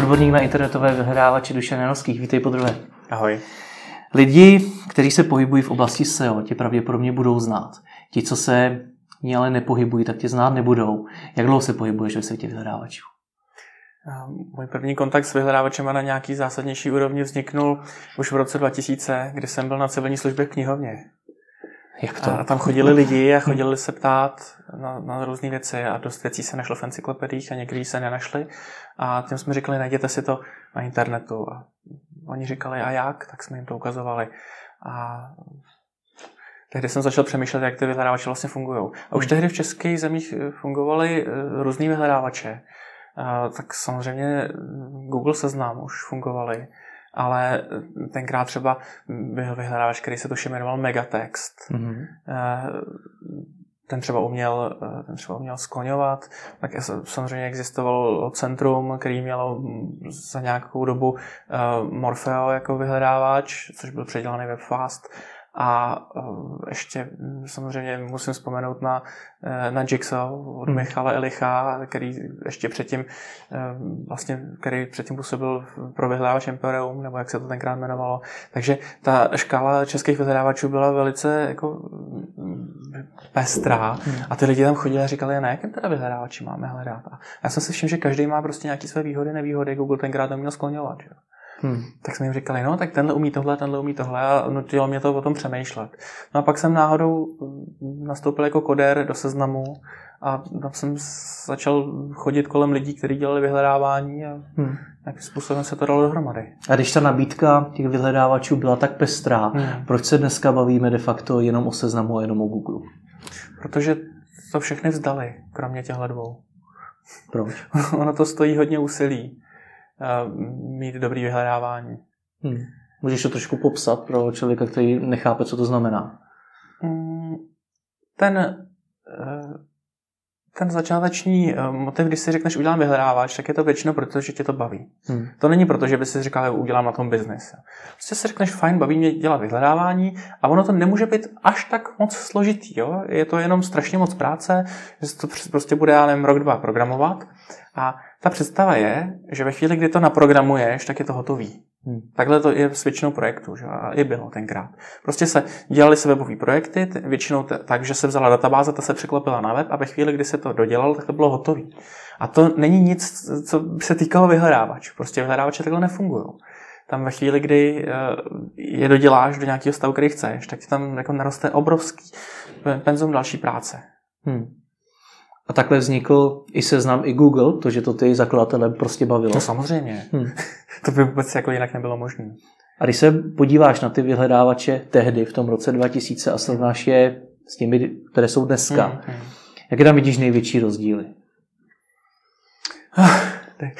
odborník na internetové vyhledávače Dušan Janovských. Vítej po druhé. Ahoj. Lidi, kteří se pohybují v oblasti SEO, tě pravděpodobně budou znát. Ti, co se ní ale nepohybují, tak tě znát nebudou. Jak dlouho se pohybuješ ve světě vyhledávačů? Můj první kontakt s vyhledávačem na nějaký zásadnější úrovni vzniknul už v roce 2000, kdy jsem byl na civilní službě v knihovně. Jak to? A tam chodili lidi a chodili se ptát na, na různé věci a dost věcí se našlo v encyklopediích a někdy se nenašli. A těm jsme říkali, najděte si to na internetu. A oni říkali, a jak? Tak jsme jim to ukazovali. A tehdy jsem začal přemýšlet, jak ty vyhledávače vlastně fungují. A už hmm. tehdy v českých zemích fungovaly eh, různý vyhledávače. A tak samozřejmě Google seznam už fungovaly ale tenkrát třeba byl vyhledávač, který se to jmenoval Megatext. Mm-hmm. Ten třeba uměl, eh, ten třeba uměl skloňovat, tak samozřejmě existovalo centrum, který mělo za nějakou dobu eh, Morpheo jako vyhledávač, což byl předělaný webfast. A eh, ještě hm, samozřejmě musím vzpomenout na, eh, na Jigsaw od hmm. Michala Elicha, který ještě předtím eh, vlastně, který předtím působil pro vyhledávač Imperium, nebo jak se to tenkrát jmenovalo. Takže ta škála českých vyhledávačů byla velice jako hm, pestrá hmm. a ty lidi tam chodili a říkali, na jakém teda vyhledávači máme hledat. A já jsem si všiml, že každý má prostě nějaké své výhody, nevýhody. Google tenkrát neměl skloňovat. Že? Hmm. Tak jsme jim říkali, no tak tenhle umí tohle, tenhle umí tohle a nutilo mě to o tom přemýšlet. No a pak jsem náhodou mm, nastoupil jako koder do seznamu a tam jsem začal chodit kolem lidí, kteří dělali vyhledávání a hmm. nějakým způsobem se to dalo dohromady. A když ta nabídka těch vyhledávačů byla tak pestrá, hmm. proč se dneska bavíme de facto jenom o seznamu a jenom o Google? Protože to všechny vzdali, kromě těchto dvou. Proč? ono to stojí hodně úsilí mít dobrý vyhledávání. Hmm. Můžeš to trošku popsat pro člověka, který nechápe, co to znamená? Hmm. Ten, eh, ten začáteční eh, motiv, když si řekneš udělám vyhledávač, tak je to většinou proto, že tě to baví. Hmm. To není proto, že by si říkal, udělám na tom biznis. Prostě si řekneš, fajn, baví mě dělat vyhledávání a ono to nemůže být až tak moc složitý. Jo? Je to jenom strašně moc práce, že to prostě bude, já nevím, rok, dva programovat a ta představa je, že ve chvíli, kdy to naprogramuješ, tak je to hotový. Hmm. Takhle to je s většinou projektů, že? a i bylo tenkrát. Prostě se dělali se webové projekty, většinou t- tak, že se vzala databáze, ta se překlopila na web a ve chvíli, kdy se to dodělalo, tak to bylo hotové. A to není nic, co by se týkalo vyhledávačů. Prostě vyhledávače takhle nefungují. Tam ve chvíli, kdy eh, je doděláš do nějakého stavu, který chceš, tak ti tam jako naroste obrovský penzum další práce. Hmm. A takhle vznikl i seznam, i Google, to, že to ty zakladatele prostě bavilo. No samozřejmě. Hmm. to by vůbec jako jinak nebylo možné. A když se podíváš na ty vyhledávače tehdy, v tom roce 2000 a srovnáš je s těmi, které jsou dneska, hmm, hmm. jaké tam vidíš největší rozdíly? tak,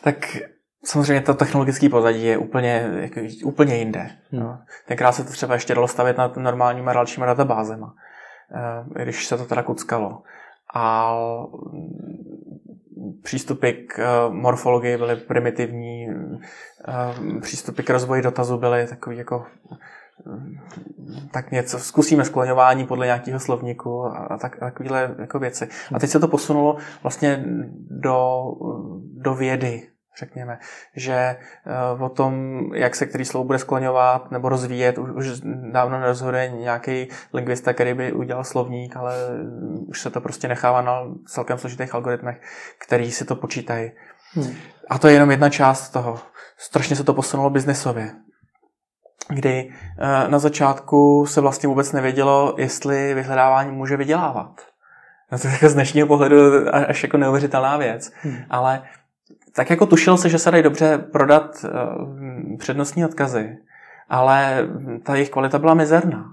tak samozřejmě to technologické pozadí je úplně, jako, úplně jinde. Hmm. No. Tenkrát se to třeba ještě dalo stavět nad normálníma dalšíma databázema, eh, když se to teda kuckalo a přístupy k eh, morfologii byly primitivní, eh, přístupy k rozvoji dotazu byly takový jako tak něco, zkusíme skloňování podle nějakého slovníku a tak, takovéhle jako věci. A teď se to posunulo vlastně do, do vědy, řekněme, že eh, o tom, jak se který slovo bude skloňovat nebo rozvíjet, už, už dávno nerozhoduje nějaký lingvista, který by udělal slovník, ale už se to prostě nechává na celkem složitých algoritmech, který si to počítají. Hmm. A to je jenom jedna část toho. Strašně se to posunulo biznesově kdy eh, na začátku se vlastně vůbec nevědělo, jestli vyhledávání může vydělávat. No to je jako z dnešního pohledu až jako neuvěřitelná věc. Hmm. Ale tak jako tušil se, že se dají dobře prodat uh, přednostní odkazy, ale ta jejich kvalita byla mizerná.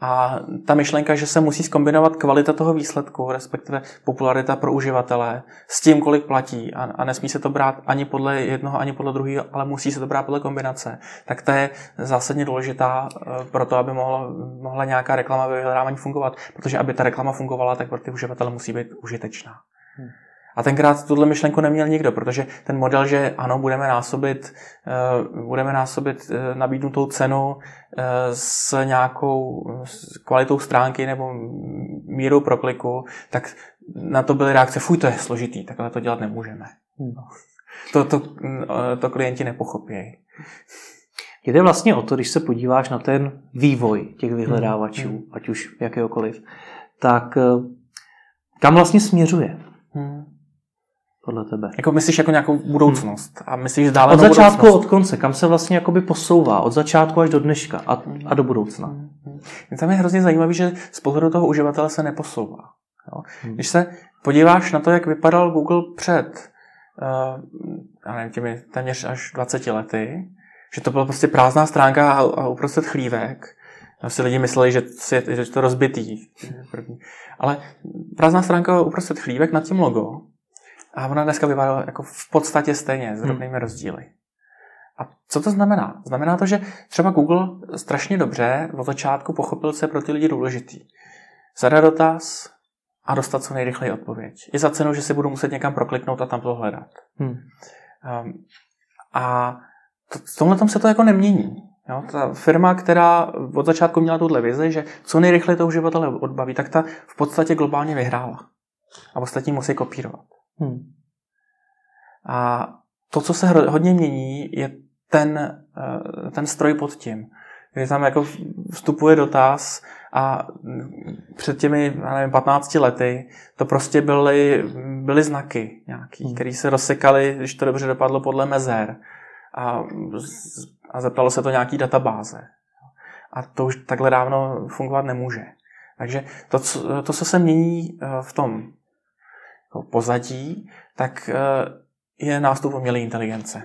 A ta myšlenka, že se musí skombinovat kvalita toho výsledku, respektive popularita pro uživatele, s tím, kolik platí a, a nesmí se to brát ani podle jednoho, ani podle druhého, ale musí se to brát podle kombinace, tak to je zásadně důležitá uh, pro to, aby mohla, mohla nějaká reklama ve vyhledávání fungovat. Protože aby ta reklama fungovala, tak pro ty uživatele musí být užitečná. Hmm. A tenkrát tuhle myšlenku neměl nikdo, protože ten model, že ano, budeme násobit, eh, budeme násobit eh, nabídnutou cenu eh, s nějakou kvalitou stránky nebo mírou prokliku, tak na to byly reakce, fuj, to je složitý, takhle to dělat nemůžeme. No. To, to, to klienti nepochopí. Jde vlastně o to, když se podíváš na ten vývoj těch vyhledávačů, hmm. ať už jakéhokoliv, tak kam vlastně směřuje? Hmm. Podle tebe. Jako myslíš jako nějakou budoucnost a myslíš dále Od začátku, budoucnost. od konce, kam se vlastně jakoby posouvá, od začátku až do dneška a, a do budoucna. Hmm. Tam je hrozně zajímavý, že z pohledu toho uživatele se neposouvá. Jo? Hmm. Když se podíváš na to, jak vypadal Google před uh, já nevím, těmi téměř až 20 lety, že to byla prostě prázdná stránka a, a uprostřed chlívek. A si lidi mysleli, že, si, že je to rozbitý. Ale prázdná stránka uprostřed chlívek nad tím logo. A ona dneska vypadá jako v podstatě stejně, s drobnými hmm. rozdíly. A co to znamená? Znamená to, že třeba Google strašně dobře od začátku pochopil, co je pro ty lidi důležitý. Zadat dotaz a dostat co nejrychleji odpověď. I za cenu, že si budu muset někam prokliknout a tam to hledat. Hmm. Um, a to, v tomhle tom se to jako nemění. Jo? Ta firma, která od začátku měla tuhle vizi, že co nejrychleji to uživatele odbaví, tak ta v podstatě globálně vyhrála. A ostatní musí kopírovat. Hmm. A to, co se hodně mění, je ten, eh, ten stroj pod tím. Kdy tam jako vstupuje dotaz a před těmi, já nevím, 15 lety to prostě byly, byly znaky nějaký, hmm. které se rozsekaly, když to dobře dopadlo podle mezer a, a zeptalo se to nějaký databáze. A to už takhle dávno fungovat nemůže. Takže to, co, to, co se mění eh, v tom pozadí, tak eh, je nástup umělé inteligence.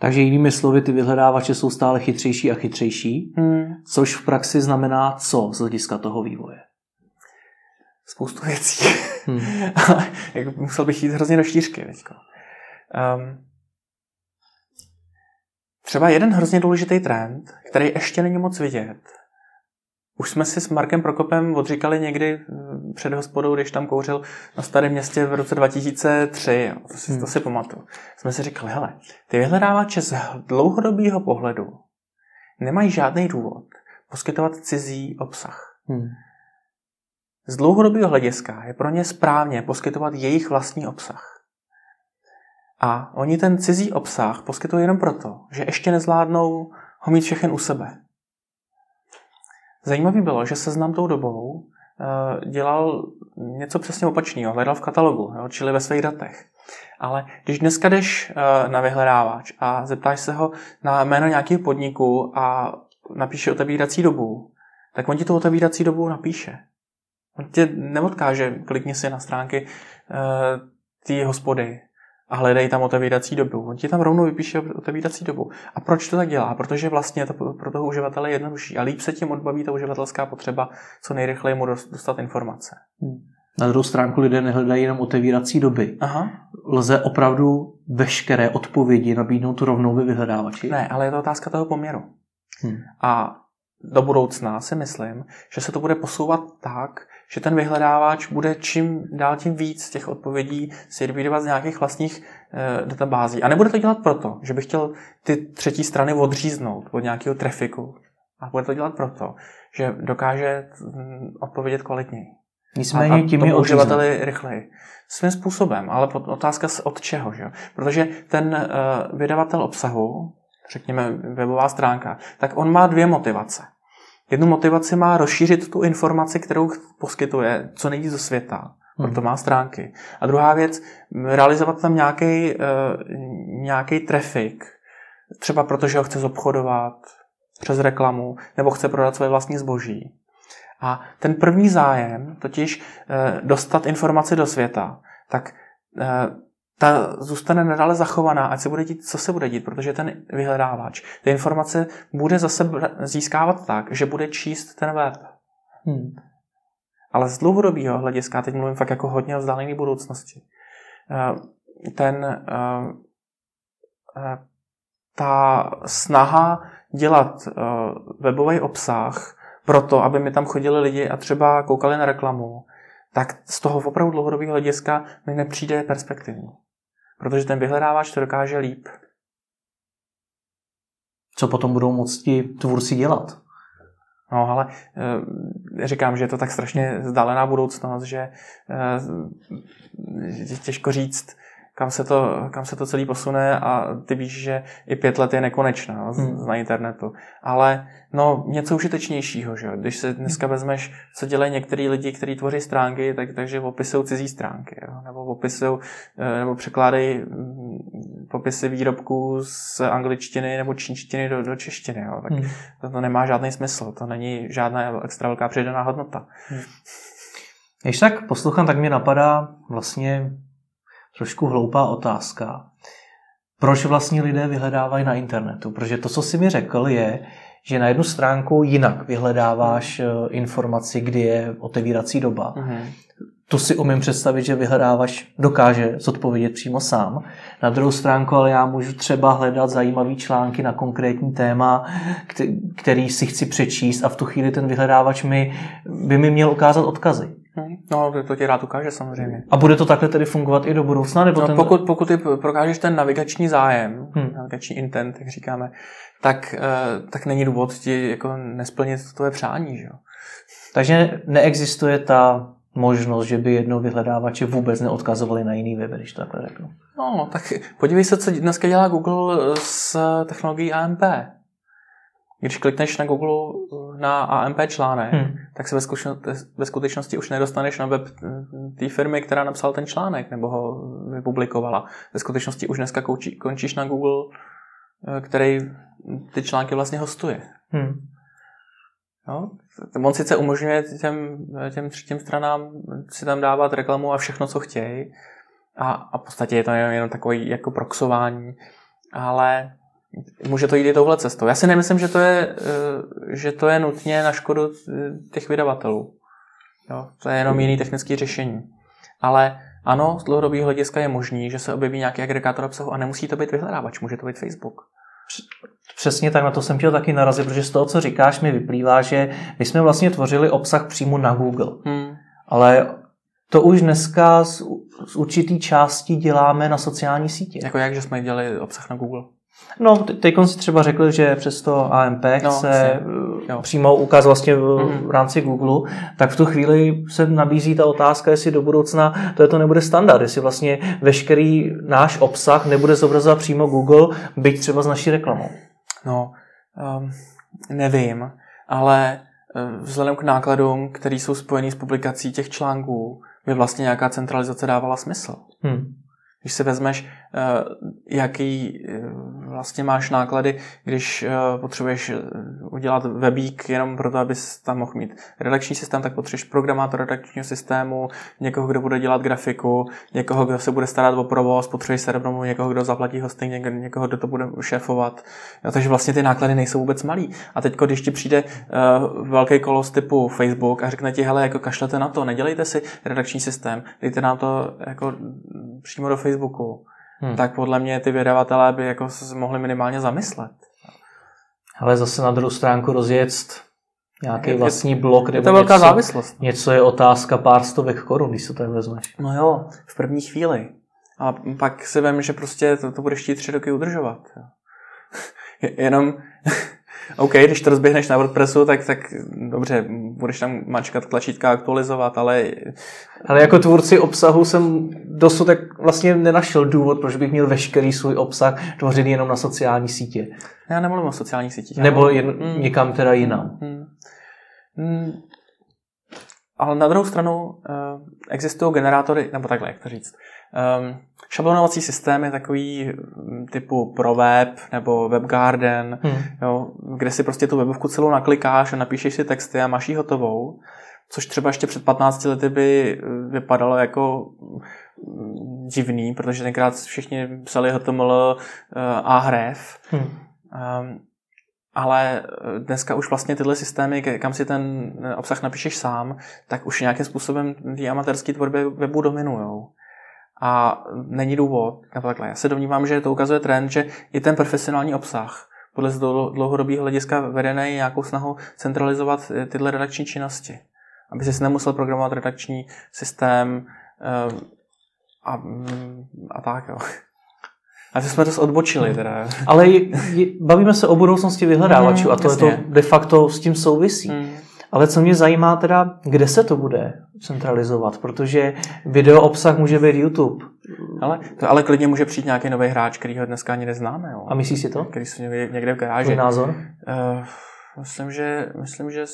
Takže jinými slovy, ty vyhledávače jsou stále chytřejší a chytřejší, hmm. což v praxi znamená co z hlediska toho vývoje? Spoustu věcí. Hmm. musel bych jít hrozně do štířky. Um, Třeba jeden hrozně důležitý trend, který ještě není moc vidět. Už jsme si s Markem Prokopem odříkali někdy eh, před hospodou, když tam kouřil na Starém městě v roce 2003. Jo. To, si, hmm. to si pamatuju. Jsme si říkali, hele, ty vyhledávače z dlouhodobého pohledu nemají žádný důvod poskytovat cizí obsah. Hmm. Z dlouhodobého hlediska je pro ně správně poskytovat jejich vlastní obsah. A oni ten cizí obsah poskytují jenom proto, že ještě nezvládnou ho mít všechen u sebe. Zajímavý bylo, že seznam tou dobou eh, dělal něco přesně opačného, hledal v katalogu, jo, čili ve svých datech. Ale když dneska jdeš eh, na vyhledávač a zeptáš se ho na jméno nějakého podniku a napíše otevírací dobu, tak on ti tu otevírací dobu napíše. On tě neodkáže, klikni si na stránky uh, té hospody, a hledají tam otevírací dobu. On ti tam rovnou vypíše otevírací dobu. A proč to tak dělá? Protože vlastně to pro toho uživatele je jednodušší a líp se tím odbaví ta uživatelská potřeba co nejrychleji mu dostat informace. Hmm. Na druhou stránku lidé nehledají jenom otevírací doby. Aha. Lze opravdu veškeré odpovědi nabídnout rovnou ve vyhledávači? Ne, ale je to otázka toho poměru. Hmm. A do budoucna si myslím, že se to bude posouvat tak, že ten vyhledávač bude čím dál tím víc těch odpovědí servírovat z nějakých vlastních e, databází. A nebude to dělat proto, že by chtěl ty třetí strany odříznout od nějakého trafiku. A bude to dělat proto, že dokáže mm, odpovědět kvalitněji. Nicméně a, a tím je uživateli rychleji. Svým způsobem, ale otázka od čeho, že? Protože ten uh, vydavatel obsahu, řekněme webová stránka, tak on má dvě motivace. Jednu motivaci má rozšířit tu informaci, kterou poskytuje, co nejvíc do světa. Proto hmm. má stránky. A druhá věc, realizovat tam nějaký, uh, nějaký trafik, třeba protože ho chce zobchodovat přes reklamu, nebo chce prodat své vlastní zboží. A ten první zájem, totiž uh, dostat informaci do světa, tak uh, ta zůstane nadále zachovaná, ať se bude dít, co se bude dít, protože ten vyhledávač ty informace bude zase získávat tak, že bude číst ten web. Hmm. Ale z dlouhodobého hlediska, teď mluvím fakt jako hodně o vzdálené budoucnosti, eh, ten, eh, eh, ta snaha dělat webový obsah proto, aby mi tam chodili lidi a třeba koukali na reklamu, tak z toho opravdu dlouhodobého hlediska mi nepřijde perspektivní. Protože ten vyhledávač to dokáže líp. Co potom budou moct ti tvůrci dělat? No, ale e, říkám, že je to tak strašně vzdálená budoucnost, že e, těžko říct, kam se to, kam se to celý posune a ty víš, že i pět let je nekonečno no, hmm. na internetu. Ale no, něco užitečnějšího, že Když se dneska hmm. vezmeš, co dělají některý lidi, kteří tvoří stránky, tak, takže opisují cizí stránky, jo? nebo opisují, eh, nebo překládají mm, popisy výrobků z angličtiny nebo čínštiny do, do češtiny, jo? tak hmm. to, to nemá žádný smysl, to není žádná extra velká přidaná hodnota. Hmm. Když tak poslouchám, tak mě napadá vlastně trošku hloupá otázka. Proč vlastně lidé vyhledávají na internetu? Protože to, co jsi mi řekl, je, že na jednu stránku jinak vyhledáváš eh, informaci, kdy je otevírací doba. Mm-hmm. To si umím představit, že vyhledávač dokáže zodpovědět přímo sám. Na druhou stránku ale já můžu třeba hledat zajímavý články na konkrétní téma, který si chci přečíst a v tu chvíli ten vyhledávač mi, by mi měl ukázat odkazy. Hmm. No, to ti rád ukáže samozřejmě. A bude to takhle tedy fungovat i do budoucna? Nebo no, ten... pokud, pokud ty prokážeš ten navigační zájem, hmm. navigační intent, jak říkáme, tak, eh, tak není důvod ti jako nesplnit tvoje přání. Že? Takže neexistuje ta možnost, že by jednou vyhledávače vůbec neodkazovali na jiný web, když to takhle řeknu. No, tak podívej se, co dneska dělá Google s technologií AMP. Když klikneš na Google na AMP článek, hmm. tak se ve skutečnosti, ve skutečnosti už nedostaneš na web té firmy, která napsala ten článek nebo ho vypublikovala. Ve skutečnosti už dneska končí, končíš na Google, eh, který ty články vlastně hostuje. Hmm. No, on sice umožňuje těm, těm třetím stranám si tam dávat reklamu a všechno, co chtějí. A, a v podstatě je to jenom, jenom takový jako proxování. Ale může to jít i touhle cestou. Já si nemyslím, že to je, eh, že to je nutně na škodu eh, těch vydavatelů. Jo, to je jenom jiný technický řešení. Ale ano, z dlouhodobého hlediska je možný, že se objeví nějaký agregátor obsahu a nemusí to být vyhledávač, může to být Facebook. Přesně tak, na to jsem chtěl taky narazit, protože z toho, co říkáš, mi vyplývá, že my jsme vlastně tvořili obsah přímo na Google. Hmm. Ale to už dneska z, z určitý části děláme na sociální sítě. Jako jak, že jsme dělali obsah na Google? No, teď si třeba řekl, že přes to AMP no, chce no, přímo ukaz vlastně v, mm. v rámci Google, tak v tu chvíli se nabízí ta otázka, jestli do budoucna to, je to nebude standard, jestli vlastně veškerý náš obsah nebude zobrazovat přímo Google, byť třeba s naší reklamou. No, um, nevím, ale eh, vzhledem k nákladům, které jsou spojené s publikací těch článků, by vlastně nějaká centralizace dávala smysl. Hmm. Když si vezmeš, eh, jaký eh, vlastně máš náklady, když eh, potřebuješ udělat webík jenom proto, abys tam mohl mít redakční systém, tak potřebuješ programátora redakčního systému, někoho, kdo bude dělat grafiku, někoho, kdo se bude starat o provoz, potřebuješ servermu, někoho, kdo zaplatí hosting, někoho, kdo to bude šéfovat. Jo, takže vlastně ty náklady nejsou vůbec malý. A teď, když ti přijde uh, velký kolos typu Facebook a řekne ti, hele, jako kašlete na to, nedělejte si redakční systém, dejte nám to jako přímo do Facebooku, hmm. tak podle mě ty vydavatelé by jako se mohli minimálně zamyslet. Ale zase na druhou stránku rozjet nějaký vlastní blok, nebo je to velká něco, závislost. něco je otázka pár stovek korun, když se to vezmeš. No jo, v první chvíli. A pak si vím, že prostě to, to budeš chtít tři roky udržovat. Jenom OK, když to rozběhneš na WordPressu, tak, tak dobře, budeš tam mačkat tlačítka aktualizovat, ale... Ale jako tvůrci obsahu jsem dosud tak vlastně nenašel důvod, proč bych měl veškerý svůj obsah tvořit jenom na sociální sítě. Já nemluvím o sociálních sítích. Nebo jen, mm. někam teda jinam. Mm. Mm. Ale na druhou stranu uh, existují generátory, nebo takhle, jak to říct. Um, šablonovací systémy takový mm, typu ProWeb nebo WebGarden, hmm. jo, kde si prostě tu webovku celou naklikáš a napíšeš si texty a máš ji hotovou, což třeba ještě před 15 lety by eh, vypadalo jako mm, divný, protože tenkrát všichni psali HTML eh, a href. Hmm. Um, ale dneska už vlastně tyhle systémy, kam si ten obsah napíšeš sám, tak už nějakým způsobem ty amatérské tvorby webu dominují. A není důvod, nebo takhle. Já se domnívám, že to ukazuje trend, že i ten profesionální obsah podle dlouhodobého hlediska vedený nějakou snahu centralizovat eh, tyhle redakční činnosti. Aby si nemusel programovat redakční systém eh, a, a tak, jo. A to jsme to odbočili teda. Ale bavíme se o budoucnosti vyhledávačů mm, a to jasně. je to de facto s tím souvisí. Mm. Ale co mě zajímá teda, kde se to bude centralizovat, protože video obsah může být YouTube, Ale, to, ale klidně může přijít nějaký nový hráč, který ho dneska ani neznáme. Jo. A myslíš si to? Který jsou někde v garáži. Tvůj názor? Uh, myslím, že, myslím že,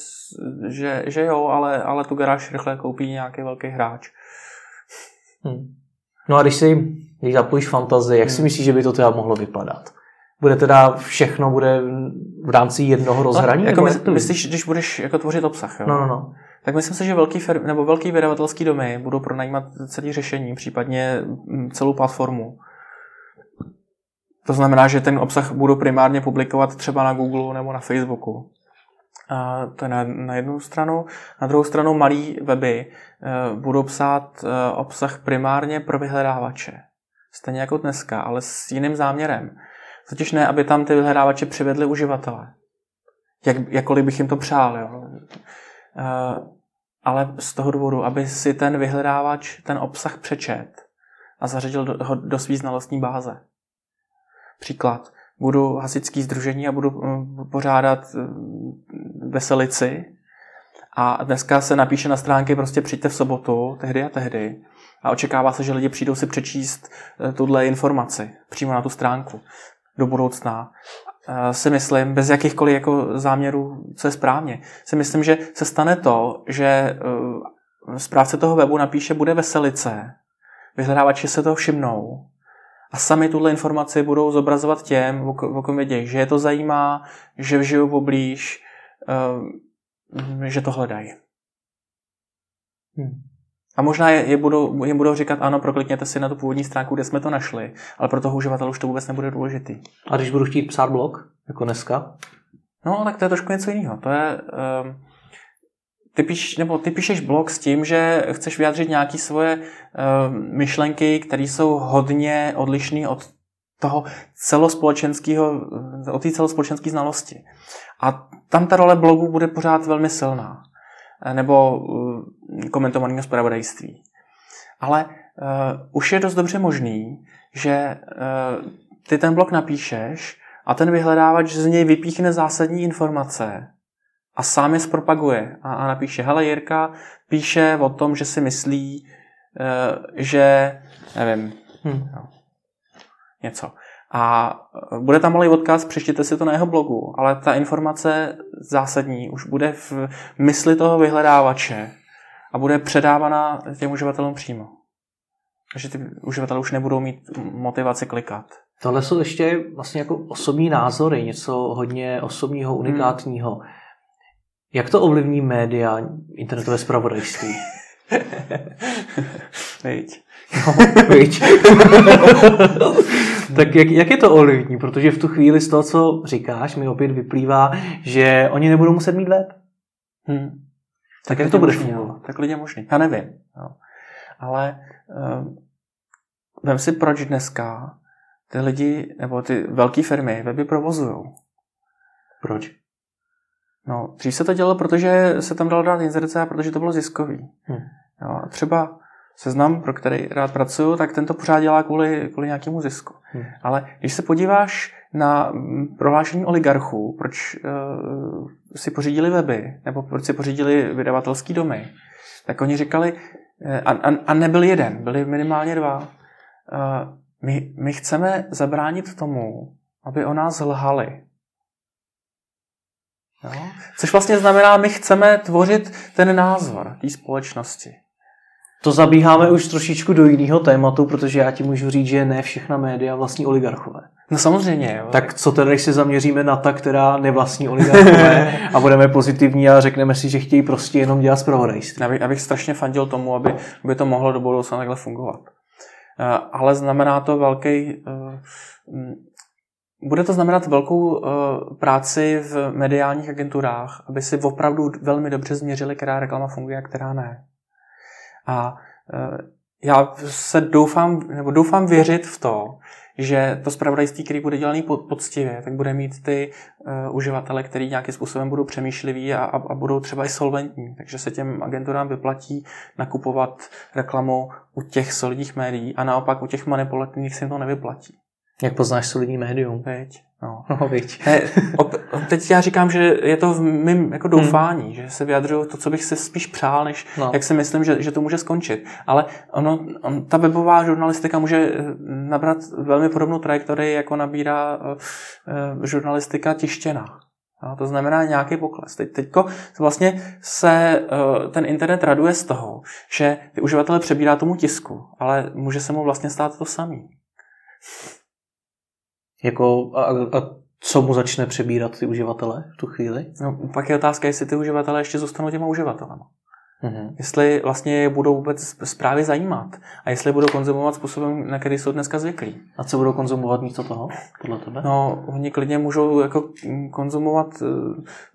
že, že jo, ale, ale tu garáž rychle koupí nějaký velký hráč. Hmm. No a když si když zapojíš fantazii, jak si hmm. myslíš, že by to teda mohlo vypadat? Bude teda všechno bude v rámci jednoho rozhraní? No, jako my, myslíš, když budeš jako tvořit obsah, jo? No, no, no. Tak myslím si, že velký, firm, nebo velký vydavatelský domy budou pronajímat celý řešení, případně mm, celou platformu. To znamená, že ten obsah budu primárně publikovat třeba na Google nebo na Facebooku. A to je na, na jednu stranu. Na druhou stranu malý weby uh, budou psát uh, obsah primárně pro vyhledávače. Stejně jako dneska, ale s jiným záměrem. Totiž ne, aby tam ty vyhledávače přivedli uživatele. Jak, jakkoliv bych jim to přál. Jo. Uh, ale z toho důvodu, aby si ten vyhledávač ten obsah přečet a zařadil do, ho do svý znalostní báze. Příklad. Budu hasičský združení a budu uh, pořádat uh, veselici a dneska se napíše na stránky prostě přijďte v sobotu, tehdy a tehdy a očekává se, že lidi přijdou si přečíst uh, tuhle informaci přímo na tu stránku do budoucna Eh, si myslím, bez jakýchkoliv jako záměrů, co je správně, si myslím, že se stane to, že eh, správce toho webu napíše bude veselice, vyhledávači se toho všimnou a sami tuhle informaci budou zobrazovat těm, o kom vědějí, že je to zajímá, že žijou poblíž, eh, že to hledají. Hmm. A možná je, je budou, jim budou říkat, ano, proklikněte si na tu původní stránku, kde jsme to našli, ale pro toho uživatele už to vůbec nebude důležitý. A když budu chtít psát blog, jako dneska? No, tak to je trošku něco jiného. To je, um, ty, píš, nebo ty píšeš blog s tím, že chceš vyjádřit nějaké svoje um, myšlenky, které jsou hodně odlišné od toho celospolečenského, od té celospolečenské znalosti. A tam ta role blogu bude pořád velmi silná. Nebo komentovaného zpravodajství. Ale uh, už je dost dobře možný, že uh, ty ten blok napíšeš a ten vyhledávač z něj vypíchne zásadní informace a sám je zpropaguje a, a napíše, hele Jirka píše o tom, že si myslí, uh, že nevím, hmm. no, něco. A bude tam malý odkaz, přečtěte si to na jeho blogu, ale ta informace zásadní už bude v mysli toho vyhledávače a bude předávána těm uživatelům přímo. Takže ty uživatelé už nebudou mít motivaci klikat. Tohle jsou ještě vlastně jako osobní názory, něco hodně osobního, hmm. unikátního. Hmm. Jak to ovlivní média, internetové zpravodajství? Víď. No, tak jak, jak je to ovlivní? Protože v tu chvíli z toho, co říkáš, mi opět vyplývá, že oni nebudou muset mít web. Hmm. Tak, jak to bude fungovat? Tak lidé možný. Já nevím. No. Ale um, vem si, proč dneska ty lidi, nebo ty velké firmy weby provozují. Proč? No, dřív se to dělalo, protože se tam dalo dát inzerce a protože to bylo ziskový. Hmm. Jo, třeba seznam, pro který rád pracuju, tak tento pořád dělá kvůli, kvůli nějakému zisku. Hmm. Ale když se podíváš na prohlášení oligarchů, proč uh, si pořídili weby, nebo proč si pořídili vydavatelský domy, tak oni říkali, eh, a, a, a nebyl jeden, byli minimálně dva, uh, my, my chceme zabránit tomu, aby o nás lhali. Jo? Což vlastně znamená, my chceme tvořit ten názor té společnosti. To zabíháme už trošičku do jiného tématu, protože já ti můžu říct, že ne všechna média vlastní oligarchové. No samozřejmě. Jo. Tak co tedy, když se zaměříme na ta, která nevlastní oligarchové a budeme pozitivní a řekneme si, že chtějí prostě jenom dělat zpravodajství. Abych, abych strašně fandil tomu, aby, aby to mohlo do budoucna takhle fungovat. Uh, ale znamená to velký... Uh, bude to znamenat velkou uh, práci v mediálních agenturách, aby si opravdu velmi dobře změřili, která reklama funguje a která ne. A já se doufám, nebo doufám věřit v to, že to zpravodajství, který bude dělaný poctivě, tak bude mít ty uh, uživatele, který nějakým způsobem budou přemýšliví a, a, a budou třeba i solventní. Takže se těm agenturám vyplatí nakupovat reklamu u těch solidních médií a naopak u těch manipulativních se jim to nevyplatí. Jak poznáš solidní médium? Veď. No, no viď. Ne, op, teď já říkám, že je to v mém jako doufání, hmm. že se vyjadřuju to, co bych si spíš přál, než no. jak si myslím, že, že to může skončit. Ale ono, on, ta webová žurnalistika může eh, nabrat velmi podobnou trajektorii, jako nabírá uh, žurnalistika tištěná. No, to znamená nějaký pokles. Teď, teďko vlastně se uh, ten internet raduje z toho, že ty uživatele přebírá tomu tisku, ale může se mu vlastně stát to samý. Jako, a, a co mu začne přebírat ty uživatele v tu chvíli? No, pak je otázka, jestli ty uživatele ještě zůstanou těma uživatelema. Mm-hmm. Jestli vlastně je budou vůbec zprávy zajímat a jestli budou konzumovat způsobem, na který jsou dneska zvyklí. A co budou konzumovat místo toho, podle tebe? No, oni klidně můžou jako konzumovat eh,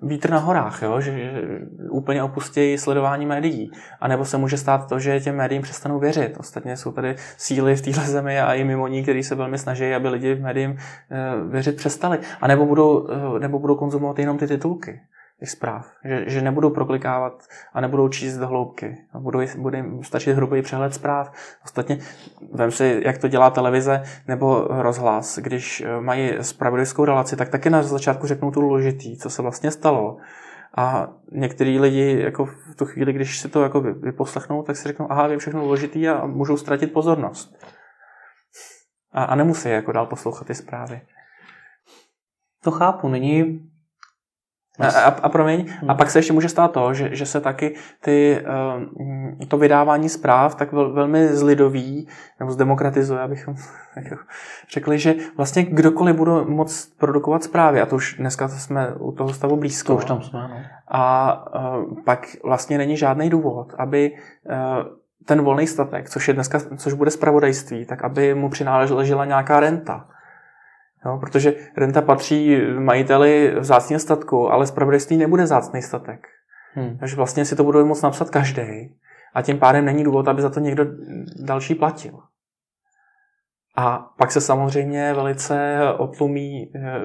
vítr na horách, jo? Že, že úplně opustí sledování médií. A nebo se může stát to, že těm médiím přestanou věřit. Ostatně jsou tady síly v téhle zemi a i mimo ní, kteří se velmi snaží, aby lidi v médiím eh, věřit přestali. A nebo budou, eh, nebo budou konzumovat jenom ty titulky těch zpráv. Že, že nebudou proklikávat a nebudou číst do hloubky. Budou, bude jim stačit hrubý přehled zpráv. Ostatně vem si, jak to dělá televize nebo rozhlas. Když eh, mají spravodajskou relaci, tak taky na začátku řeknou tu důležitý, co se vlastně stalo. A některý lidi jako v tu chvíli, když si to jako vyposlechnou, tak si řeknou, aha, vím všechno důležitý a můžou ztratit pozornost. A, a nemusí jako dál poslouchat ty zprávy. To chápu, není a, a, a promiň, hmm. a pak se ještě může stát to, že, že se taky ty, uh, to vydávání zpráv tak vel, velmi zlidoví, nebo zdemokratizuje, abychom jako řekli, že vlastně kdokoliv bude moc produkovat zprávy, a to už dneska jsme u toho stavu blízko. To už tam jsme, no. A uh, pak vlastně není žádný důvod, aby uh, ten volný statek, což je dneska, což bude spravodajství, tak aby mu přináležela nějaká renta. Jo, protože renta patří majiteli vzácného statku, ale zpravodajství nebude vzácný statek. Hmm. Takže vlastně si to bude moct napsat každý a tím pádem není důvod, aby za to někdo další platil. A pak se samozřejmě velice otlumí eh,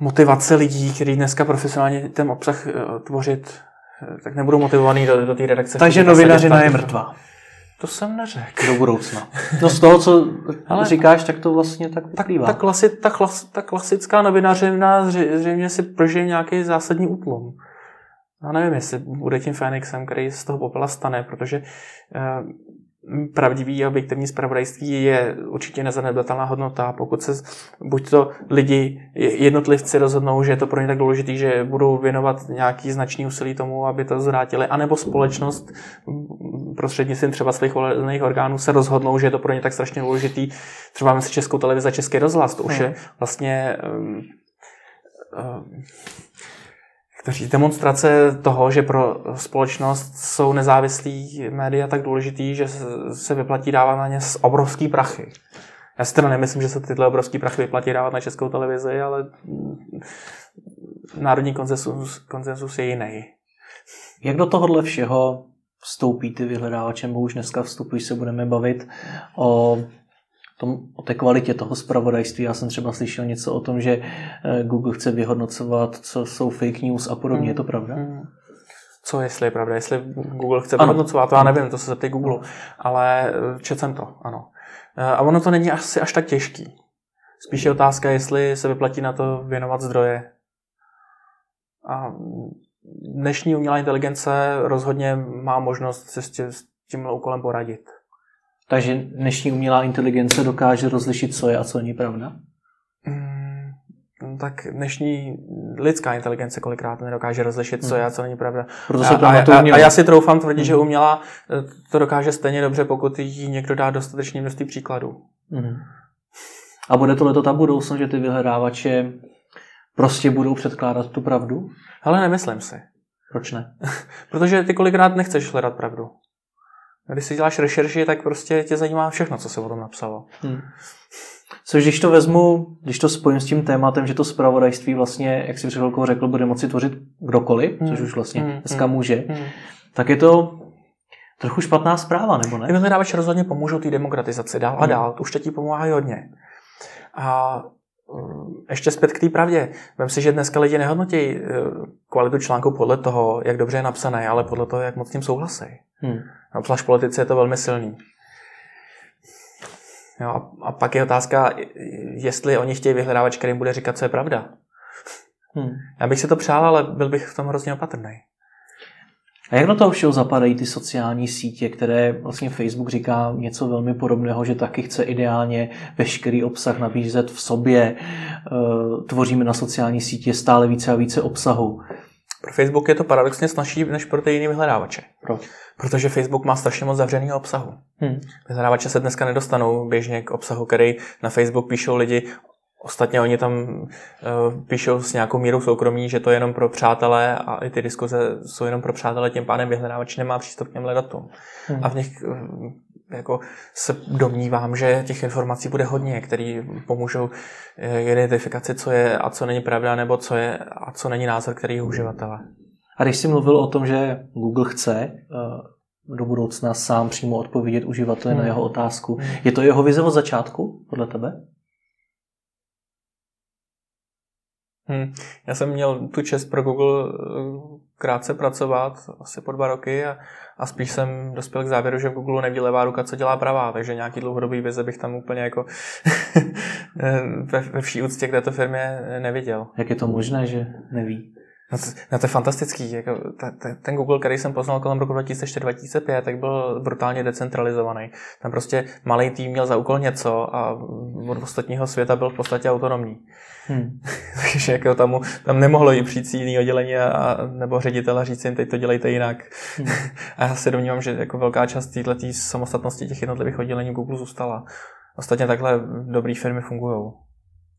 motivace lidí, kteří dneska profesionálně ten obsah eh, tvořit, eh, tak nebudou motivovaný do, do té redakce. Takže novinařina je mrtvá. To jsem neřekl. Do budoucna. No z toho, co Ale říkáš, tak to vlastně tak vyplývá. Ta, ta, klasi, ta, klas, ta klasická novinařina zřejmě si prožije nějaký zásadní útlum. Já nevím, jestli bude tím Fénixem, který z toho popela stane, protože eh, pravdivý a objektivní zpravodajství je určitě nezanedbatelná hodnota. Pokud se buď to lidi, jednotlivci rozhodnou, že je to pro ně tak důležité, že budou věnovat nějaký značný úsilí tomu, aby to zvrátili, anebo společnost prostřednictvím třeba svých volených orgánů se rozhodnou, že je to pro ně tak strašně důležitý. Třeba máme si Českou televizi a Český rozhlas, to už je vlastně um, um, kteří demonstrace toho, že pro společnost jsou nezávislí média tak důležitý, že se vyplatí dávat na ně obrovský prachy. Já si teda nemyslím, že se tyhle obrovský prachy vyplatí dávat na českou televizi, ale národní konsensus, konsensus je jiný. Jak do tohohle všeho vstoupí ty vyhledávačem, bo už dneska vstupují, se budeme bavit o tom, o té kvalitě toho zpravodajství. Já jsem třeba slyšel něco o tom, že eh, Google chce vyhodnocovat, co jsou fake news a podobně. Hmm. Je to pravda? Hmm. Co jestli je pravda? Jestli Google chce vyhodnocovat, to já nevím, to se zeptej Google. Ale eh, četl jsem to, ano. Eh, a ono to není asi až tak těžký. Spíš je otázka, jestli se vyplatí na to věnovat zdroje. A dnešní umělá inteligence rozhodně má možnost se s tímhle úkolem poradit. Takže dnešní umělá inteligence dokáže rozlišit, co je a co není pravda? Mm, tak dnešní lidská inteligence kolikrát nedokáže rozlišit, co je a co není pravda. Proto se a, a, a, a já si troufám tvrdit, mm. že umělá eh, to dokáže stejně dobře, pokud jí někdo dá dostatečně množství příkladů. Mm. A bude tohle ta budoucnost, že ty vyhledávače prostě budou předkládat tu pravdu? Ale nemyslím si. Proč ne? Protože ty kolikrát nechceš hledat pravdu. Když si děláš rešerši, tak prostě tě zajímá všechno, co se o tom napsalo. Hmm. Což když to vezmu, když to spojím s tím tématem, že to zpravodajství vlastně, jak si před chvilkou řekl, bude moci tvořit kdokoliv, hmm. což už vlastně hmm. dneska hmm. může, hmm. tak je to trochu špatná zpráva, nebo ne? Ty vyhledávači rozhodně pomůžou té demokratizaci dál a hmm. dál. To už ti pomáhají hodně. A ještě zpět k té pravdě. Vem si, že dneska lidi nehodnotí eh, kvalitu článku podle toho, jak dobře je napsané, ale podle toho, jak moc s tím souhlasí. Hmm. Obzvlášť v politice je to velmi silný. Jo, a pak je otázka, jestli oni chtějí vyhledávač, který bude říkat, co je pravda. Hmm. Já bych si to přál, ale byl bych v tom hrozně opatrný. A jak do toho všeho zapadají ty sociální sítě, které vlastně Facebook říká něco velmi podobného, že taky chce ideálně veškerý obsah nabízet v sobě. Eh, tvoříme na sociální sítě stále více a více obsahu. Pro Facebook je to paradoxně snažší než pro ty jiné vyhledávače. Proč? Protože Facebook má strašně moc zavřeného obsahu. Hmm. Vyhledávače se dneska nedostanou běžně k obsahu, který na Facebook píšou lidi Ostatně oni tam uh, píšou s nějakou mírou soukromí, že to je jenom pro přátelé a i ty diskuze jsou jenom pro přátelé, tím pádem vyhledávač nemá přístup k těm datům. Hmm. A v nich uh, jako se domnívám, že těch informací bude hodně, které pomůžou eh, identifikaci, co je a co není pravda, nebo co je a co není názor který uživatele. A když jsi mluvil o tom, že Google chce do budoucna sám přímo odpovědět uživateli hmm. na jeho otázku, hmm. je to jeho vize od začátku, podle tebe? Hmm. Já jsem měl tu čest pro Google eh, krátce pracovat, asi po dva roky a, a spíš jsem dospěl k závěru, že v Google neví levá ruka, co dělá pravá, takže nějaký dlouhodobý vize bych tam úplně jako ve, ve vší úctě k této firmě neviděl. Jak je to možné, že neví? No to, no to je fantastický. Jako, ten, ten Google, který jsem poznal kolem roku 2004-2005, tak byl brutálně decentralizovaný. Tam prostě malý tým měl za úkol něco a od ostatního světa byl v podstatě autonomní. Hmm. Takže jako tam, tam nemohlo jít přijít jiný oddělení a, nebo ředitel a říct jim, teď to dělejte jinak. Hmm. a já se domnívám, že jako velká část této samostatnosti těch jednotlivých oddělení Google zůstala. Ostatně takhle dobré firmy fungují.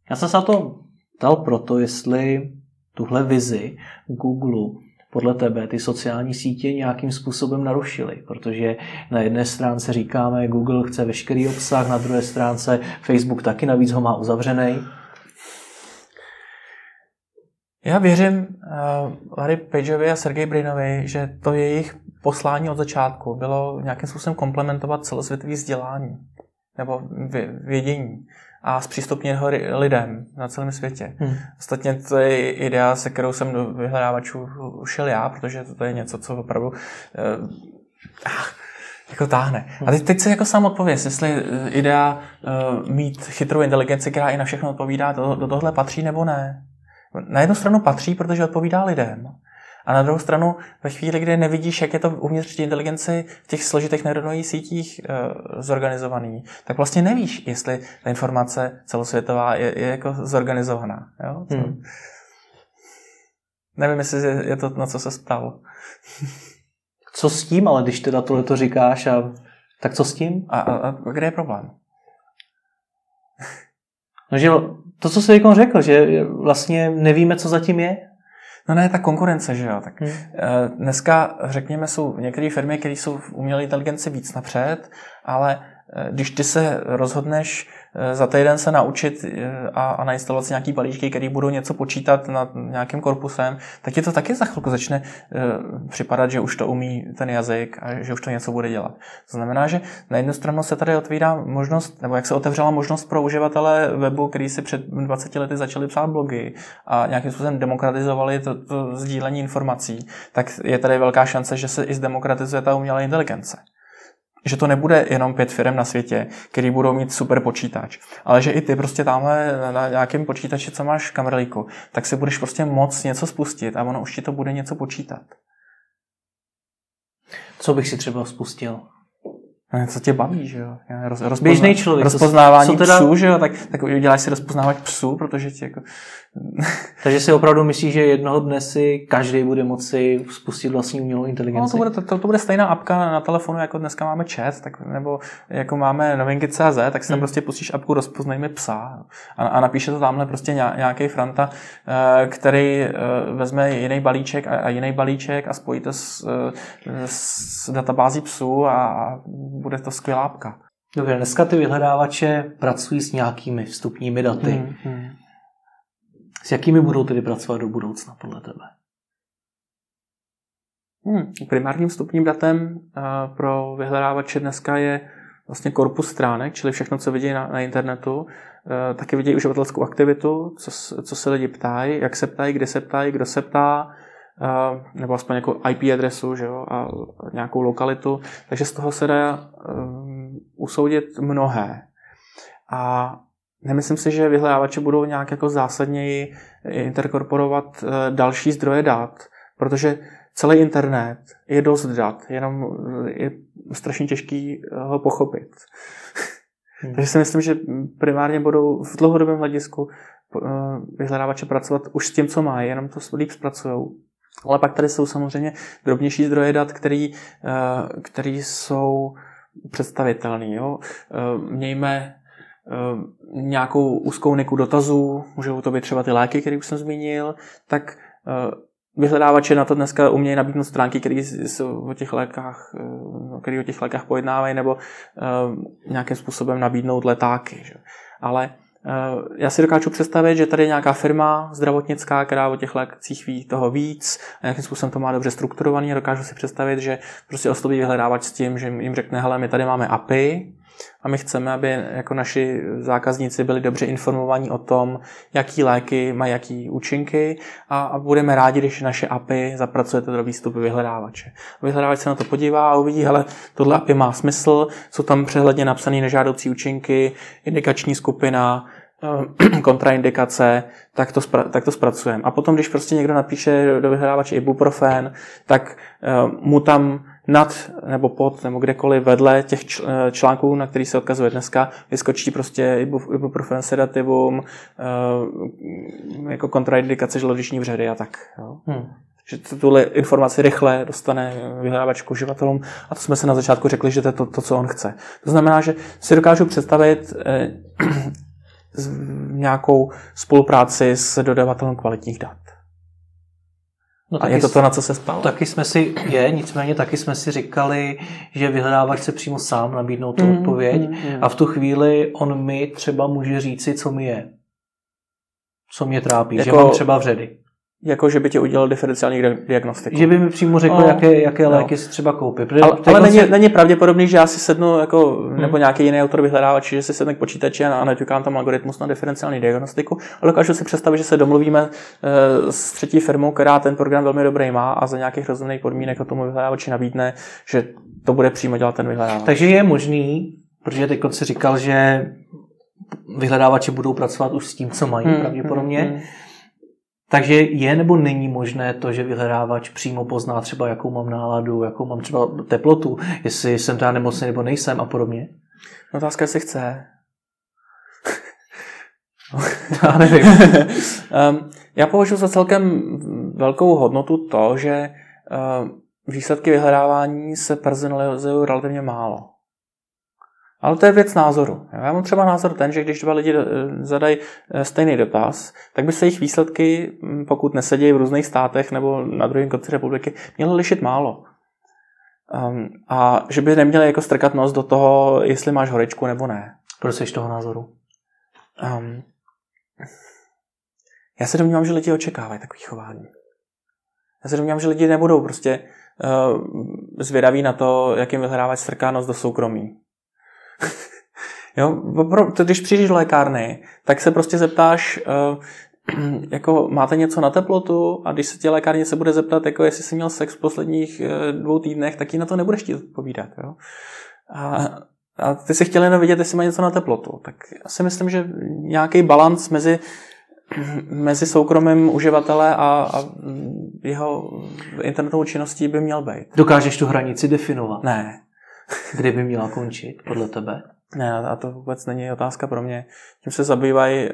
Já jsem se na to ptal proto, jestli tuhle vizi Google podle tebe ty sociální sítě nějakým způsobem narušily, protože na jedné stránce říkáme, Google chce veškerý obsah, na druhé stránce Facebook taky navíc ho má uzavřený. Já věřím uh, Larry Pageovi a Sergej Brinovi, že to jejich poslání od začátku bylo nějakým způsobem komplementovat celosvětový vzdělání nebo vědění a zpřístupnit ho lidem na celém světě. Hmm. Ostatně to je idea, se kterou jsem do vyhledávačů ušel já, protože to je něco, co opravdu uh, jako táhne. A teď, teď se jako sám odpověz, jestli eh, idea uh, mít chytrou inteligenci, která i na všechno odpovídá, do, do tohle patří nebo ne. Na jednu stranu patří, protože odpovídá lidem. A na druhou stranu, ve chvíli, kdy nevidíš, jak je to uvnitř inteligence v těch složitých neuronových sítích e, zorganizovaný, tak vlastně nevíš, jestli ta informace celosvětová je, je jako zorganizovaná. Jo? Hmm. Nevím, jestli je to, na co se ptal. co s tím, ale když teda tohle to říkáš, a, tak co s tím? A, a, a kde je problém? No, že to, co jsi řekl, že vlastně nevíme, co zatím je. No ne, ta konkurence, že jo. Tak hmm. Eh, dneska, řekněme, jsou některé firmy, které jsou v umělé inteligenci víc napřed, ale eh, když ty se rozhodneš za týden se naučit eh, a, a nainstalovat si nějaký balíčky, které budou něco počítat nad nějakým korpusem, tak ti to taky za chvilku začne uh, připadat, že už to umí ten jazyk a že už to něco bude dělat. To znamená, že na jednu stranu se tady otvírá možnost, nebo jak se otevřela možnost pro uživatele webu, který si před 20 lety začali psát blogy a nějakým způsobem demokratizovali to, to sdílení informací, tak je tady velká šance, že se i zdemokratizuje ta umělá inteligence že to nebude jenom pět firm na světě, který budou mít super počítač, ale že i ty prostě tamhle na nějakém počítači, co máš kamerlíku, tak si budeš prostě moc něco spustit a ono už ti to bude něco počítat. Co bych si třeba spustil? Co tě baví, že jo? Roz, rozpozna, Běžný člověk. Rozpoznávání co teda... psů, že jo? Tak, tak uděláš si rozpoznávač psů, protože ti jako... Takže si opravdu myslíš, že jednoho dne si každý bude moci spustit vlastní umělou inteligenci? No, to, bude, to, to, bude stejná apka na telefonu, jako dneska máme chat, tak, nebo jako máme novinky CZ, tak si tam hmm. prostě pustíš apku rozpoznejme psa a, a napíše to tamhle prostě nějaký franta, eh, který eh, vezme jiný balíček a, a jiný balíček a spojí to s, eh, s databází psů a, a bude to skvělá apka. Dobře, dneska ty vyhledávače pracují s nějakými vstupními daty. Hmm, hmm. S jakými budou tedy pracovat do budoucna podle tebe? Hmm, primárním vstupním datem uh, pro vyhledávače dneska je vlastně korpus stránek, čili všechno, co vidí na, na internetu. Uh, taky vidí uživatelskou aktivitu, co, co se lidi ptají, jak se ptají, kde se ptají, kdo se ptá, nebo aspoň jako IP adresu že jo, a nějakou lokalitu. Takže z toho se dá um, usoudit mnohé. A nemyslím si, že vyhledávače budou nějak jako zásadněji interkorporovat eh, další zdroje dat, protože celý internet je dost dat, jenom je strašně těžký ho pochopit. Hmm. Takže si myslím, že primárně budou v dlouhodobém hledisku eh, vyhledávače pracovat už s tím, co mají, jenom to líp zpracují. Ale pak tady jsou samozřejmě drobnější zdroje dat, který, eh, který jsou představitelný. Jo? Eh, mějme nějakou úzkou niku dotazů, můžou to být třeba ty léky, které už jsem zmínil, tak vyhledávače na to dneska umějí nabídnout stránky, které o těch lékách, eh, které o těch lékách pojednávají, nebo nějakým způsobem nabídnout letáky. Že? Ale já si dokážu představit, že tady je nějaká firma zdravotnická, která o těch lékcích ví toho víc, a nějakým způsobem to má dobře strukturovaný. A dokážu si představit, že prostě osloví vyhledávač s tím, že jim řekne, hele, my tady máme API, a my chceme, aby jako naši zákazníci byli dobře informovaní o tom, jaký léky mají jaký účinky a, a budeme rádi, když naše API zapracujete do výstupy vyhledávače. Vyhledávač se na to podívá a uvidí, hele, tohle API má smysl, jsou tam přehledně napsané nežádoucí účinky, indikační skupina, eh, kontraindikace, tak to, spra- tak to zpracujeme. A potom, když prostě někdo napíše do vyhledávače ibuprofen, tak uh, mu tam nad nebo pod nebo kdekoliv vedle těch eh, článků, na který se odkazuje dneska, vyskočí prostě ibuprofen sedativum, eh, jako kontraindikace žaludeční vředy a tak. Jo. Hmm. Že tuhle informaci rychle dostane vyhledávač k uživatelům a to jsme se na začátku řekli, že to je to, to co on chce. To znamená, že si dokážu představit eh, nějakou spolupráci s dodavatelem kvalitních dat. No, a je to to, na co se spal? Taky jsme si, je, nicméně taky jsme si říkali, že vyhledávač se přímo sám nabídnout tu mm, odpověď mm, mm. a v tu chvíli on mi třeba může říci, co mi je. Co mě trápí, jako, že mám třeba vředy. Jako, že by ti udělal diferenciální diagnostiku. Že by mi přímo řekl, no, jaké, jaké no. léky si třeba koupit. ale, ale není, si... není pravděpodobný, že já si sednu, jako, hmm. nebo nějaký jiný autor vyhledávač, že si sednu k počítači a naťukám tam algoritmus na diferenciální diagnostiku, ale dokážu si představit, že se domluvíme e, s třetí firmou, která ten program velmi dobrý má a za nějakých rozumných podmínek to tomu vyhledávači nabídne, že to bude přímo dělat ten vyhledávač. Takže je možný, protože teď si říkal, že vyhledávači budou pracovat už s tím, co mají hmm, pravděpodobně, hmm takže je nebo není možné to, že vyhledávač přímo pozná třeba, jakou mám náladu, jakou mám třeba teplotu, jestli jsem teda nemocný nebo nejsem a podobně? No, otázka, jestli chce. já nevím. um, já považuji za celkem velkou hodnotu to, že uh, výsledky vyhledávání se personalizují relativně málo. Ale to je věc názoru. Já mám třeba názor ten, že když dva lidi eh, zadají eh, stejný dotaz, tak by se jejich výsledky, hm, pokud nesedějí v různých státech nebo na druhém konci republiky, měly lišit málo. Um, a že by neměli jako strkat nos do toho, jestli máš horečku nebo ne. Proč jsi toho názoru? Um, já se domnívám, že lidi očekávají takový chování. Já se domnívám, že lidi nebudou prostě uh, zvědaví na to, jak jim vyhrávat strká nos do soukromí. Jo, když přijdeš do lékárny, tak se prostě zeptáš, uh, jako máte něco na teplotu a když se tě lékárně se bude zeptat, jako jestli jsi měl sex v posledních uh, dvou týdnech, tak ji na to nebudeš chtít odpovídat. Jo? A, a ty si chtěl jenom vidět, jestli má něco na teplotu. Tak já si myslím, že nějaký balans mezi mezi soukromým uživatele a, a jeho internetovou činností by měl být. Dokážeš tu hranici definovat? Ne. Kdy by měla končit, podle tebe? Ne, a to vůbec není otázka pro mě. Tím se zabývají, eh,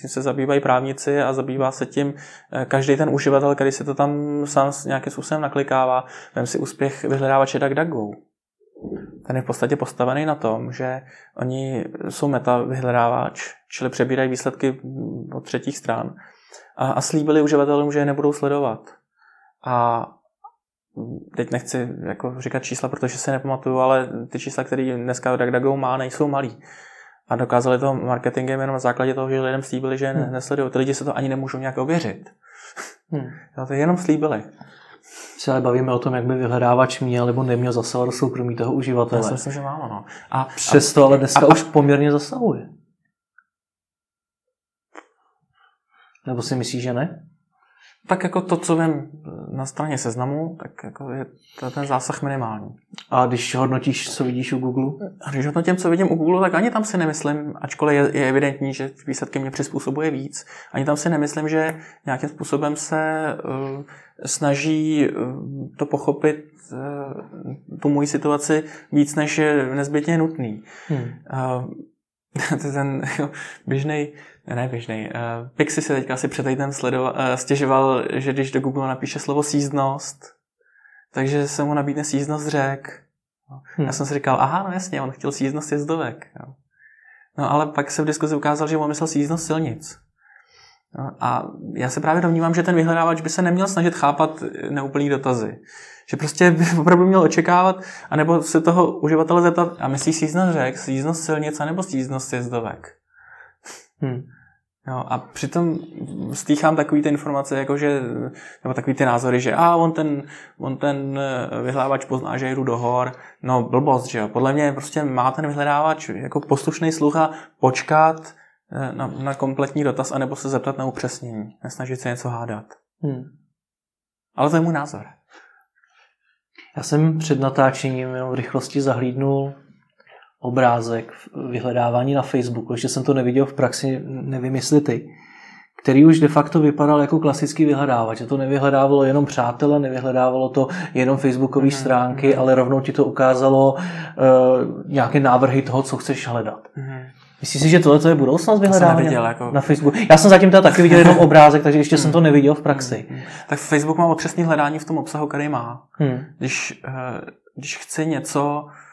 tím se zabývají právníci a zabývá se tím eh, každý ten uživatel, který si to tam sám nějakým způsobem naklikává. Vem si úspěch vyhledávače DuckDuckGo. Ten je v podstatě postavený na tom, že oni jsou meta vyhledávač, čili přebírají výsledky od třetích stran a, a slíbili uživatelům, že je nebudou sledovat. A teď nechci jako říkat čísla, protože se nepamatuju, ale ty čísla, které dneska DuckDuckGo má, nejsou malý. A dokázali to marketingem jenom na základě toho, že lidem slíbili, že hmm. nesledují. Ty lidi se to ani nemůžou nějak ověřit. Hmm. No, to jenom slíbili. Se ale bavíme o tom, jak by vyhledávač měl nebo neměl zasahovat do soukromí toho uživatele. Já si myslím, že málo. No. A přesto ale dneska a, už poměrně zasahuje. Nebo si myslíš, že ne? Tak jako to, co vím na straně seznamu, tak jako je ten zásah minimální. A když hodnotíš, co vidíš u Google? A když hodnotím, co vidím u Google, tak ani tam si nemyslím, ačkoliv je, je evidentní, že výsledky mě přizpůsobuje víc, ani tam si nemyslím, že nějakým způsobem se uh, snaží uh, to pochopit uh, tu moji situaci víc, než je nezbytně nutný. Hmm. Uh, ten běžný ne běžný. Uh, Pixi se teďka asi před týdnem sledoval, uh, stěžoval, že když do Google napíše slovo sízdnost, takže se mu nabídne sízdnost řek. Hmm. Já jsem si říkal, aha, no jasně, on chtěl sízdnost jezdovek. Jo. No ale pak se v diskuzi ukázal, že on myslel sízdnost silnic. No, a já se právě domnívám, že ten vyhledávač by se neměl snažit chápat neúplný dotazy. Že prostě by opravdu měl očekávat, anebo se toho uživatele zeptat, a myslí sízdnost řek, sízdnost silnic, anebo sízdnost jezdovek. Hmm. Jo, a přitom stýchám takový ty informace, jako že, nebo takový ty názory, že a on ten, on ten eh, vyhledávač pozná, že jdu do hor. No blbost, že jo. Podle mě prostě má ten vyhledávač jako poslušný sluch a počkat eh, na, na kompletní dotaz, anebo se zeptat na upřesnění. Nesnažit se něco hádat. Hmm. Ale to je můj názor. Já jsem před natáčením jenom v rychlosti zahlídnul obrázek vyhledávání na Facebooku, ještě jsem to neviděl v praxi, nevím jestli ty, který už de facto vypadal jako klasický vyhledávač. Že to nevyhledávalo jenom přátele, nevyhledávalo to jenom facebookové mm-hmm. stránky, mm-hmm. ale rovnou ti to ukázalo uh, nějaké návrhy toho, co chceš hledat. Mm-hmm. Myslíš si, že tohle je budoucnost vyhledávání jako... na Facebooku? Já jsem zatím teda taky viděl jenom obrázek, takže ještě jsem to mhm. neviděl v praxi. Hmm. Tak Facebook má otřesný hledání v tom obsahu, který má. Hmm. Když, uh, když chci něco Eh,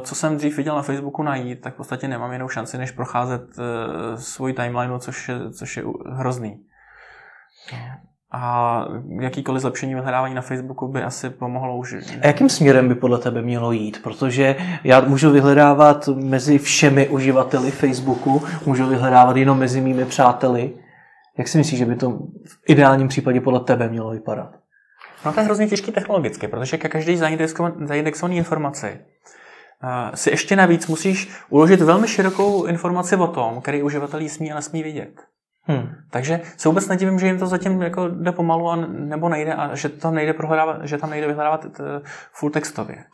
co jsem dřív viděl na Facebooku najít, tak v podstatě nemám jinou šanci, než procházet uh, svůj timeline, což je, což je hrozný. A jakýkoliv zlepšení vyhledávání na Facebooku by asi pomohlo už. A jakým směrem by podle tebe mělo jít? Protože já můžu vyhledávat mezi všemi uživateli Facebooku, můžu vyhledávat jenom mezi mými přáteli. Jak si myslíš, že by to v ideálním případě podle tebe mělo vypadat? No to je hrozně těžký technologicky, protože každý zaindexovaný informaci si ještě navíc musíš uložit velmi širokou informaci o tom, který uživatel smí a nesmí vidět. Hmm. Takže se vůbec nedivím, že jim to zatím jako jde pomalu a nebo nejde a že tam nejde, prohledávat, že tam nejde vyhledávat eh, full textově.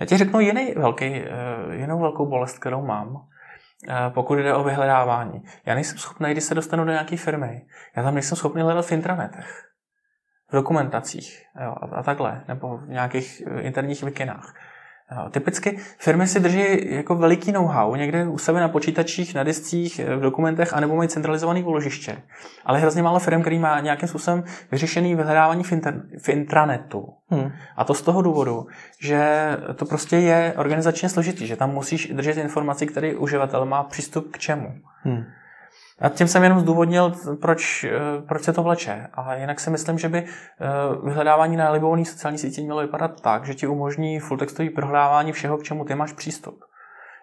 Já ti řeknu jiný velký, eh, jinou velkou bolest, kterou mám, eh, pokud jde o vyhledávání. Já nejsem schopný, když se dostanu do nějaké firmy, já tam nejsem schopný hledat v intranetech, v dokumentacích jo, a, a takhle, nebo v nějakých interních vikinách. Typicky firmy si drží jako veliký know-how někde u sebe na počítačích, na discích, v dokumentech, anebo mají centralizované úložiště. Ale hrozně málo firm, který má nějakým způsobem vyřešený vyhledávání v, inter, v intranetu. Hmm. A to z toho důvodu, že to prostě je organizačně složitý, že tam musíš držet informaci, který uživatel má přístup k čemu. Hmm. A tím jsem jenom zdůvodnil, proč, eh, proč se to vleče. A jinak si myslím, že by eh, vyhledávání na libovolný sociální sítě mělo vypadat tak, že ti umožní full textový prohledávání všeho, k čemu ty máš přístup.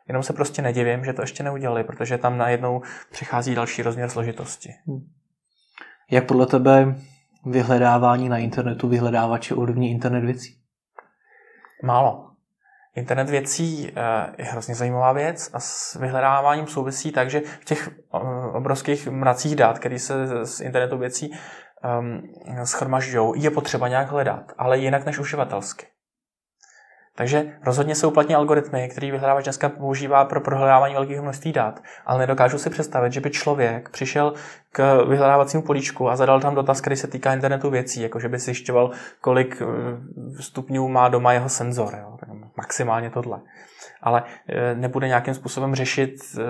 Jenom se prostě nedivím, že to ještě neudělali, protože tam najednou přichází další rozměr složitosti. Hmm. Jak podle tebe vyhledávání na internetu vyhledávače ovlivní internet věcí? Málo. Internet věcí eh, je hrozně zajímavá věc a s vyhledáváním souvisí tak, že v těch eh, obrovských mracích dat, které se z internetu věcí um, schromažďují, je potřeba nějak hledat, ale jinak než uživatelsky. Takže rozhodně se uplatní algoritmy, který vyhledávač dneska používá pro prohledávání velkých množství dat, ale nedokážu si představit, že by člověk přišel k vyhledávacímu políčku a zadal tam dotaz, který se týká internetu věcí, jako že by zjišťoval, kolik eh, stupňů má doma jeho senzor. Jo? Maximálně tohle. Ale eh, nebude nějakým způsobem řešit eh,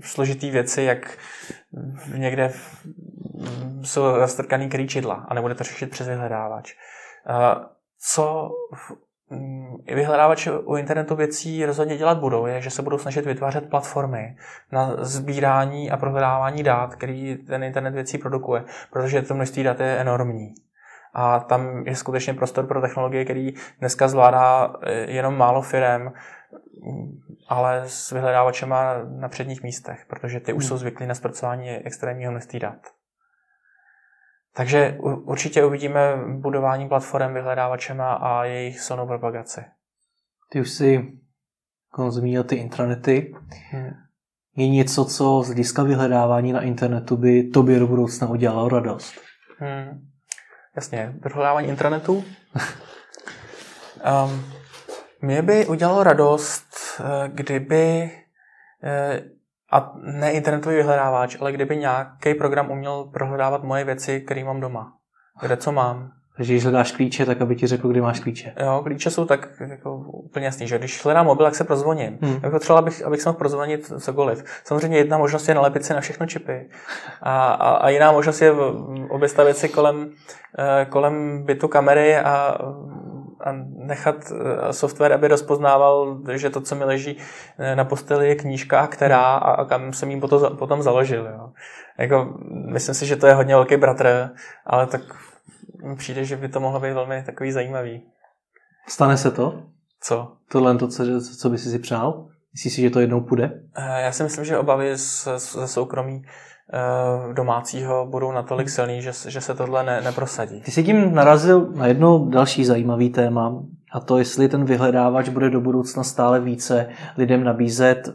složitý věci, jak někde jsou zastrkaný krýčidla a nebude to řešit přes vyhledávač. Co Mm, vyhledávači u internetu věcí rozhodně dělat budou, je, že se budou snažit vytvářet platformy na sbírání a prohledávání dát, který ten internet věcí produkuje, protože to množství dat je enormní. A tam je skutečně prostor pro technologie, který dneska zvládá eh, jenom málo firem, ale s vyhledávačema na předních místech, protože ty už hmm. jsou zvyklí na zpracování extrémního množství dat. Takže určitě uvidíme budování platform vyhledávačema a jejich silnou propagaci. Ty už si zmínil ty intranety. Hmm. Je něco, co z hlediska vyhledávání na internetu by tobě do budoucna udělalo radost? Hmm. Jasně, vyhledávání intranetu. um, mě by udělalo radost, eh, kdyby eh, a ne internetový vyhledávač, ale kdyby nějaký program uměl prohledávat moje věci, které mám doma. Kde co mám. Takže když hledáš klíče, tak aby ti řekl, kdy máš klíče. Jo, klíče jsou tak jako úplně jasný, že když hledám mobil, tak se prozvoním. Hmm. Jako třeba, abych, abych se mohl prozvonit cokoliv. Samozřejmě jedna možnost je nalepit si na všechno čipy. A, a, a jiná možnost je oběstavit si kolem, eh, kolem bytu kamery a a nechat eh, software, aby rozpoznával, že to, co mi leží eh, na posteli, je knížka, která a, kam jsem jim potom, potom založil. Jo. Jako, myslím si, že to je hodně velký bratr, ale tak přijde, že by to mohlo být velmi takový zajímavý. Stane se to? Co? Tohle to, co, co by si si přál? Myslíš si, že to jednou půjde? Eh, já si myslím, že obavy ze soukromí Eh, domácího budou natolik hmm. silný, že, že se tohle ne, neprosadí. Ty jsi tím narazil na jedno další zajímavý téma, a to jestli ten vyhledávač bude do budoucna stále více lidem nabízet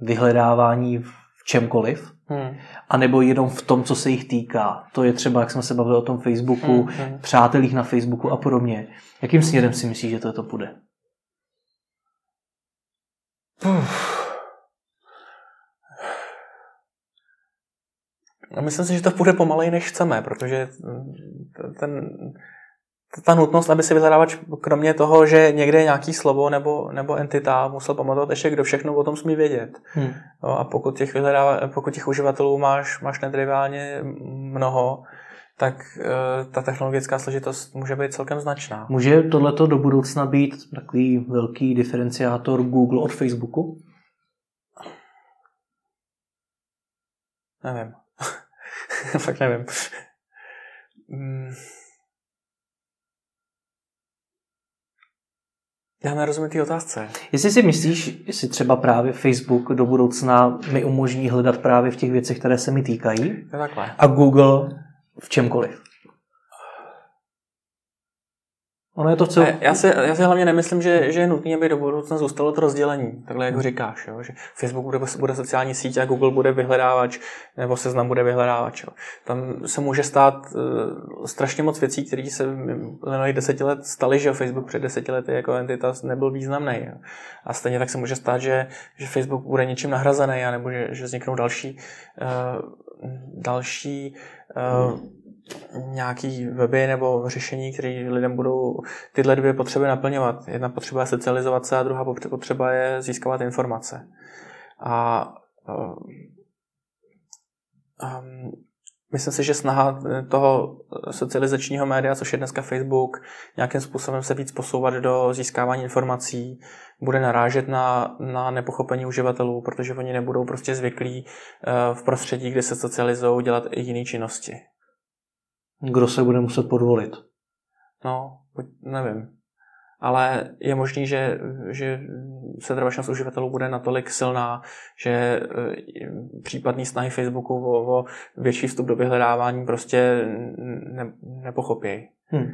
vyhledávání v čemkoliv, hmm. anebo jenom v tom, co se jich týká. To je třeba, jak jsme se bavili o tom Facebooku, hmm. hmm. přátelích na Facebooku a podobně. Jakým směrem si myslíš, že to, to půjde? Uf. Myslím si, že to půjde pomalej, než chceme, protože ten, ta nutnost, aby si vyhledávač, kromě toho, že někde je nějaký slovo nebo, nebo entita, musel pamatovat ještě, kdo všechno o tom smí vědět. Hmm. No, a pokud těch, vyhledává, pokud těch uživatelů máš, máš netriviálně mnoho, tak uh, ta technologická složitost může být celkem značná. Může tohleto do budoucna být takový velký diferenciátor Google od Facebooku? Nevím. Fakt nevím. Já nerozumím té otázce. Jestli si myslíš, jestli třeba právě Facebook do budoucna mi umožní hledat právě v těch věcech, které se mi týkají, takhle. a Google v čemkoliv. Ono je to co... Já si, já si hlavně nemyslím, že, že je nutné, aby do budoucna zůstalo to rozdělení, takhle jak ho říkáš, jo? že Facebook bude, bude sociální síť a Google bude vyhledávač, nebo seznam bude vyhledávač. Jo? Tam se může stát uh, strašně moc věcí, které se minulých deseti let staly, že Facebook před deseti lety jako entita nebyl významný. Jo? A stejně tak se může stát, že, že Facebook bude něčím nahrazený, nebo že, že vzniknou další, uh, další uh, nějaký weby nebo řešení, které lidem budou tyhle dvě potřeby naplňovat. Jedna potřeba je socializovat se a druhá potřeba je získávat informace. A um, myslím si, že snaha toho socializačního média, což je dneska Facebook, nějakým způsobem se víc posouvat do získávání informací, bude narážet na, na nepochopení uživatelů, protože oni nebudou prostě zvyklí uh, v prostředí, kde se socializují, dělat i jiné činnosti. Kdo se bude muset podvolit? No, nevím. Ale je možný, že, že setrvačnost uživatelů bude natolik silná, že e, případný snahy Facebooku o, o větší vstup do vyhledávání prostě ne, nepochopí. Hmm.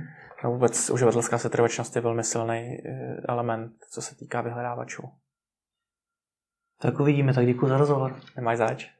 No vůbec uživatelská setrvačnost je velmi silný e, element, co se týká vyhledávačů. Tak uvidíme, tak děkuji za rozhovor. Nemáš zač.